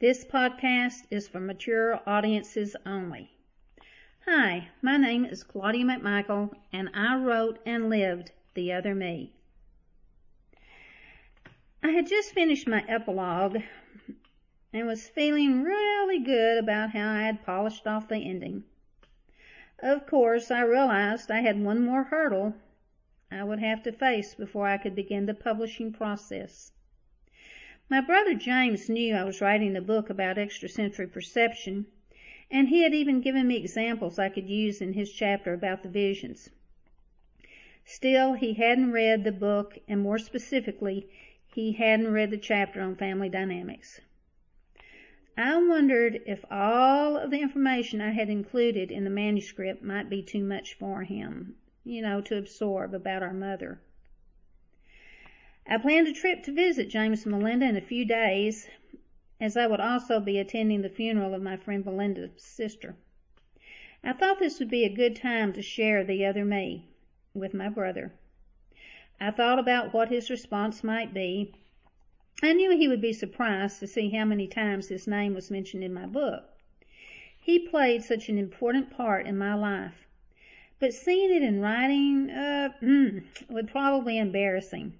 This podcast is for mature audiences only. Hi, my name is Claudia McMichael, and I wrote and lived The Other Me. I had just finished my epilogue and was feeling really good about how I had polished off the ending. Of course, I realized I had one more hurdle I would have to face before I could begin the publishing process. My brother James knew I was writing a book about extrasensory perception, and he had even given me examples I could use in his chapter about the visions. Still, he hadn't read the book, and more specifically, he hadn't read the chapter on family dynamics. I wondered if all of the information I had included in the manuscript might be too much for him, you know, to absorb about our mother. I planned a trip to visit James and Melinda in a few days, as I would also be attending the funeral of my friend Melinda's sister. I thought this would be a good time to share the other me with my brother. I thought about what his response might be. I knew he would be surprised to see how many times his name was mentioned in my book. He played such an important part in my life, but seeing it in writing uh, would probably be embarrassing.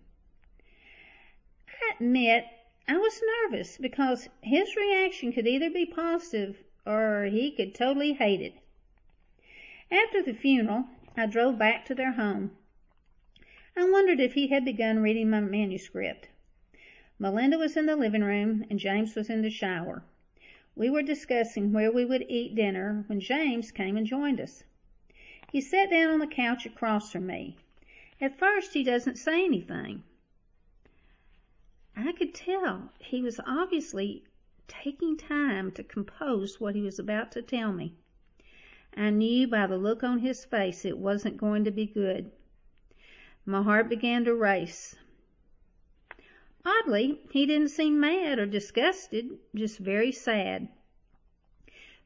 Admit I was nervous because his reaction could either be positive or he could totally hate it. After the funeral, I drove back to their home. I wondered if he had begun reading my manuscript. Melinda was in the living room and James was in the shower. We were discussing where we would eat dinner when James came and joined us. He sat down on the couch across from me. At first he doesn't say anything. I could tell he was obviously taking time to compose what he was about to tell me. I knew by the look on his face it wasn't going to be good. My heart began to race. Oddly, he didn't seem mad or disgusted, just very sad.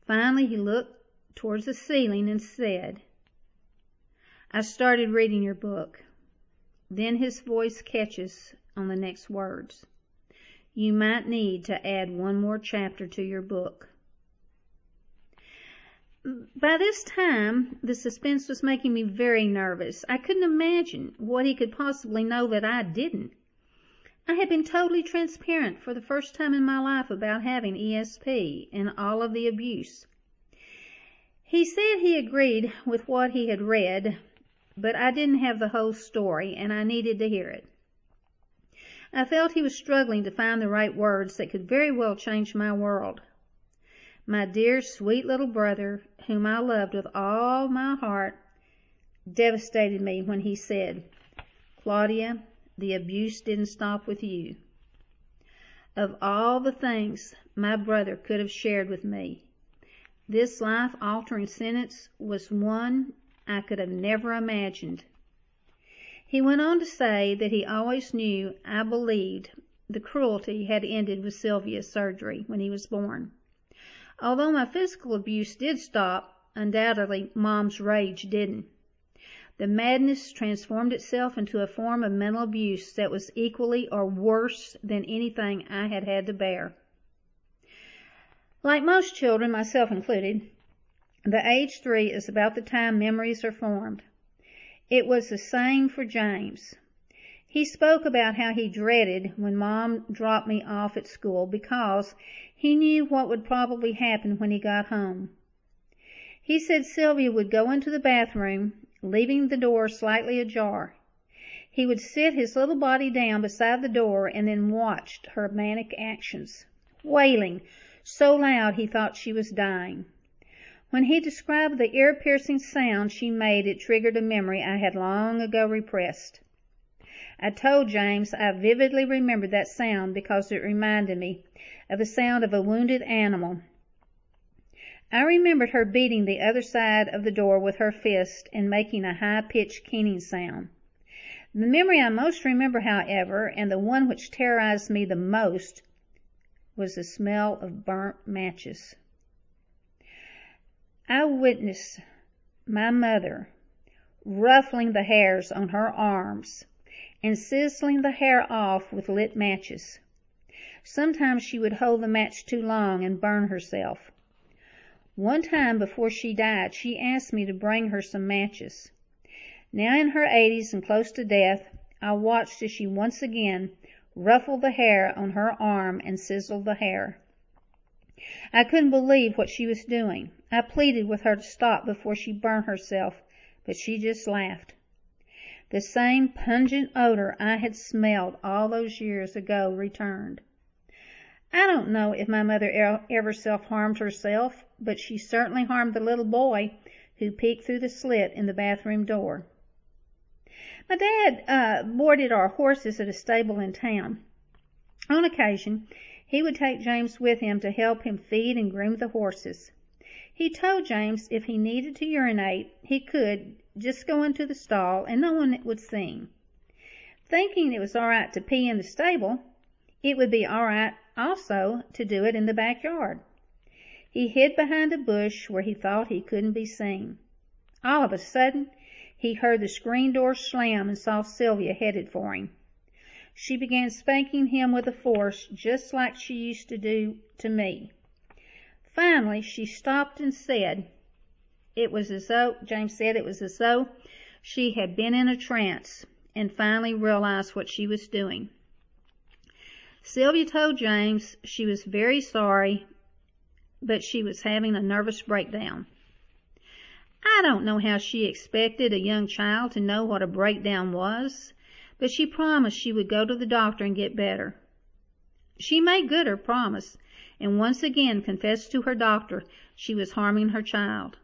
Finally, he looked towards the ceiling and said, I started reading your book. Then his voice catches on the next words. You might need to add one more chapter to your book. By this time, the suspense was making me very nervous. I couldn't imagine what he could possibly know that I didn't. I had been totally transparent for the first time in my life about having ESP and all of the abuse. He said he agreed with what he had read, but I didn't have the whole story and I needed to hear it. I felt he was struggling to find the right words that could very well change my world. My dear, sweet little brother, whom I loved with all my heart, devastated me when he said, Claudia, the abuse didn't stop with you. Of all the things my brother could have shared with me, this life altering sentence was one I could have never imagined. He went on to say that he always knew I believed the cruelty had ended with Sylvia's surgery when he was born. Although my physical abuse did stop, undoubtedly Mom's rage didn't. The madness transformed itself into a form of mental abuse that was equally or worse than anything I had had to bear. Like most children, myself included, the age three is about the time memories are formed. It was the same for James. He spoke about how he dreaded when Mom dropped me off at school because he knew what would probably happen when he got home. He said Sylvia would go into the bathroom, leaving the door slightly ajar. He would sit his little body down beside the door and then watched her manic actions, wailing so loud he thought she was dying. When he described the ear-piercing sound she made it triggered a memory I had long ago repressed. I told James I vividly remembered that sound because it reminded me of the sound of a wounded animal. I remembered her beating the other side of the door with her fist and making a high-pitched keening sound. The memory I most remember, however, and the one which terrorized me the most, was the smell of burnt matches. I witnessed my mother ruffling the hairs on her arms and sizzling the hair off with lit matches. Sometimes she would hold the match too long and burn herself. One time before she died, she asked me to bring her some matches. Now in her eighties and close to death, I watched as she once again ruffled the hair on her arm and sizzled the hair. I couldn't believe what she was doing. I pleaded with her to stop before she burned herself, but she just laughed. The same pungent odor I had smelled all those years ago returned. I don't know if my mother ever self-harmed herself, but she certainly harmed the little boy who peeked through the slit in the bathroom door. My dad uh, boarded our horses at a stable in town. On occasion, he would take James with him to help him feed and groom the horses. He told James if he needed to urinate, he could just go into the stall and no one would see. Thinking it was all right to pee in the stable, it would be all right also to do it in the backyard. He hid behind a bush where he thought he couldn't be seen. All of a sudden, he heard the screen door slam and saw Sylvia headed for him. She began spanking him with a force just like she used to do to me. Finally, she stopped and said, it was as though, James said it was as though she had been in a trance and finally realized what she was doing. Sylvia told James she was very sorry, but she was having a nervous breakdown. I don't know how she expected a young child to know what a breakdown was, but she promised she would go to the doctor and get better. She made good her promise, and once again confessed to her doctor she was harming her child.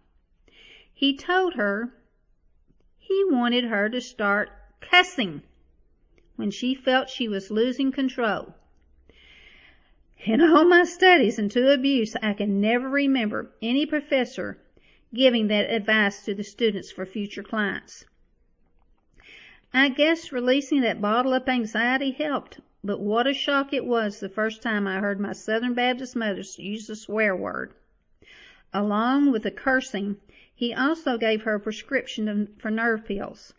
He told her he wanted her to start cussing when she felt she was losing control. In all my studies into abuse, I can never remember any professor giving that advice to the students for future clients. I guess releasing that bottle up anxiety helped, but what a shock it was the first time I heard my Southern Baptist mother use the swear word. Along with the cursing, he also gave her a prescription for nerve pills.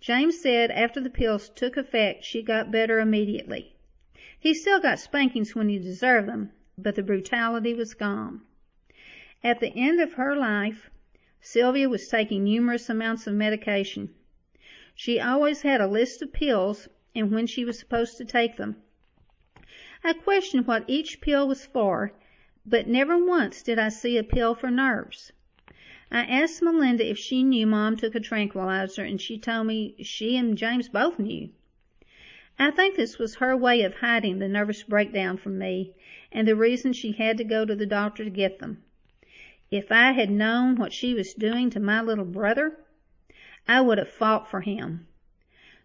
James said after the pills took effect, she got better immediately. He still got spankings when he deserved them, but the brutality was gone. At the end of her life, Sylvia was taking numerous amounts of medication. She always had a list of pills and when she was supposed to take them. I questioned what each pill was for, but never once did I see a pill for nerves. I asked Melinda if she knew Mom took a tranquilizer, and she told me she and James both knew. I think this was her way of hiding the nervous breakdown from me and the reason she had to go to the doctor to get them. If I had known what she was doing to my little brother, I would have fought for him.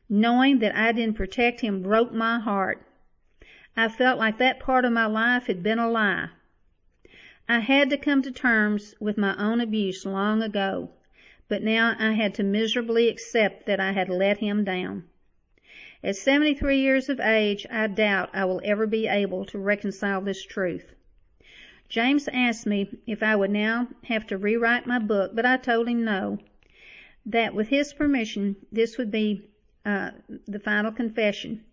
Knowing that I didn't protect him broke my heart. I felt like that part of my life had been a lie. I had to come to terms with my own abuse long ago, but now I had to miserably accept that I had let him down. At 73 years of age, I doubt I will ever be able to reconcile this truth. James asked me if I would now have to rewrite my book, but I told him no, that with his permission, this would be uh, the final confession.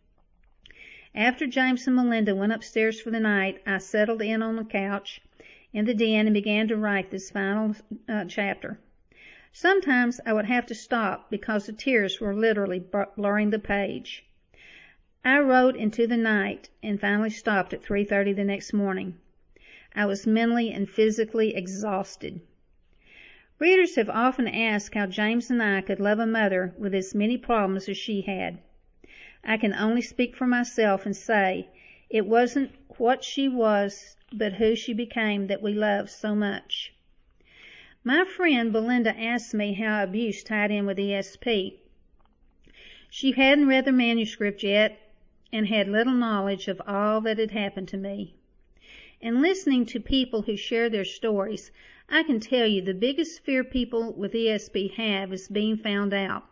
After James and Melinda went upstairs for the night, I settled in on the couch in the den and began to write this final uh, chapter. Sometimes I would have to stop because the tears were literally blurring the page. I wrote into the night and finally stopped at 3.30 the next morning. I was mentally and physically exhausted. Readers have often asked how James and I could love a mother with as many problems as she had. I can only speak for myself and say it wasn't what she was, but who she became that we loved so much. My friend Belinda asked me how abuse tied in with ESP. She hadn't read the manuscript yet and had little knowledge of all that had happened to me. In listening to people who share their stories, I can tell you the biggest fear people with ESP have is being found out.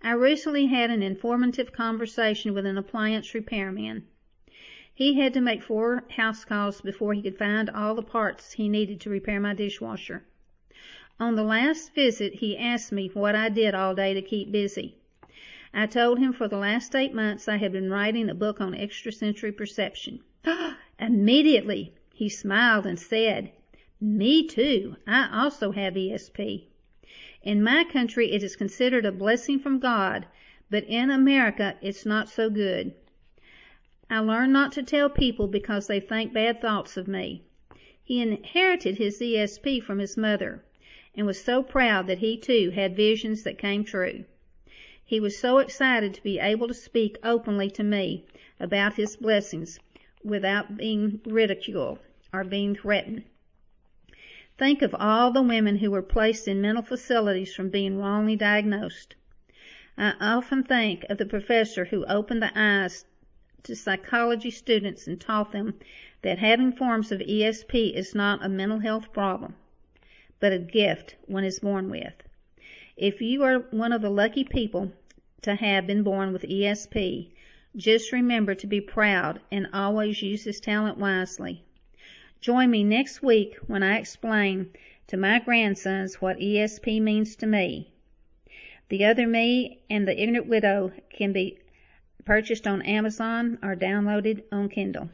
I recently had an informative conversation with an appliance repairman. He had to make four house calls before he could find all the parts he needed to repair my dishwasher. On the last visit he asked me what I did all day to keep busy. I told him for the last eight months I had been writing a book on extrasensory perception. Immediately he smiled and said, Me too. I also have ESP. In my country it is considered a blessing from God, but in America it's not so good. I learned not to tell people because they think bad thoughts of me. He inherited his ESP from his mother and was so proud that he too had visions that came true. He was so excited to be able to speak openly to me about his blessings without being ridiculed or being threatened. Think of all the women who were placed in mental facilities from being wrongly diagnosed. I often think of the professor who opened the eyes to psychology students and taught them that having forms of ESP is not a mental health problem, but a gift one is born with. If you are one of the lucky people to have been born with ESP, just remember to be proud and always use this talent wisely. Join me next week when I explain to my grandsons what ESP means to me. The Other Me and The Ignorant Widow can be purchased on Amazon or downloaded on Kindle.